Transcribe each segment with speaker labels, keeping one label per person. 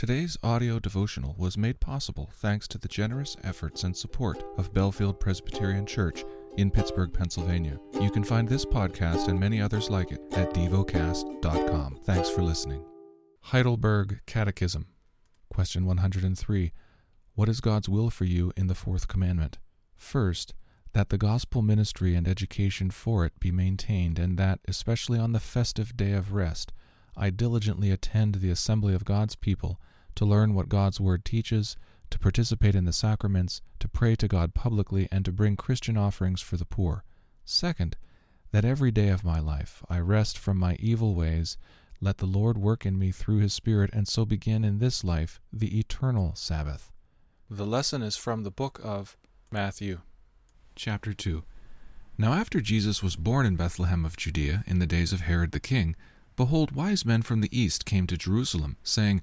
Speaker 1: Today's audio devotional was made possible thanks to the generous efforts and support of Bellefield Presbyterian Church in Pittsburgh, Pennsylvania. You can find this podcast and many others like it at devocast.com. Thanks for listening. Heidelberg Catechism. Question 103. What is God's will for you in the fourth commandment? First, that the gospel ministry and education for it be maintained, and that, especially on the festive day of rest, I diligently attend the assembly of God's people to learn what God's Word teaches, to participate in the sacraments, to pray to God publicly, and to bring Christian offerings for the poor. Second, that every day of my life I rest from my evil ways, let the Lord work in me through His Spirit, and so begin in this life the eternal Sabbath. The lesson is from the book of Matthew, chapter 2. Now after Jesus was born in Bethlehem of Judea in the days of Herod the king, behold, wise men from the east came to Jerusalem, saying,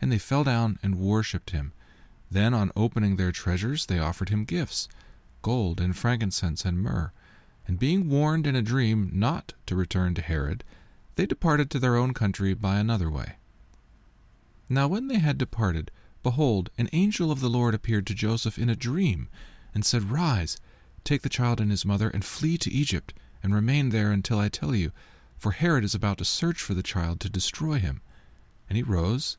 Speaker 1: and they fell down and worshipped him. Then, on opening their treasures, they offered him gifts gold and frankincense and myrrh. And being warned in a dream not to return to Herod, they departed to their own country by another way. Now, when they had departed, behold, an angel of the Lord appeared to Joseph in a dream, and said, Rise, take the child and his mother, and flee to Egypt, and remain there until I tell you, for Herod is about to search for the child to destroy him. And he rose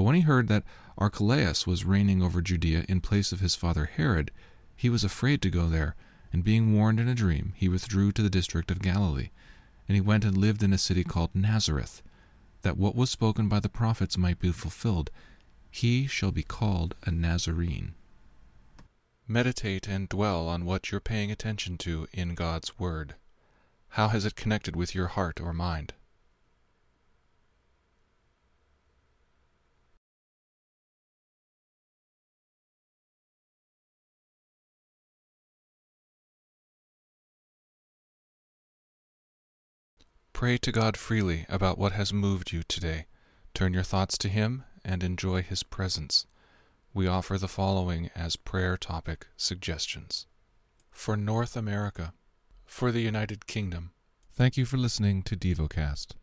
Speaker 1: But when he heard that Archelaus was reigning over Judea in place of his father Herod, he was afraid to go there, and being warned in a dream, he withdrew to the district of Galilee. And he went and lived in a city called Nazareth, that what was spoken by the prophets might be fulfilled He shall be called a Nazarene. Meditate and dwell on what you're paying attention to in God's Word. How has it connected with your heart or mind? Pray to God freely about what has moved you today. Turn your thoughts to Him and enjoy His presence. We offer the following as prayer topic suggestions For North America, for the United Kingdom. Thank you for listening to DevoCast.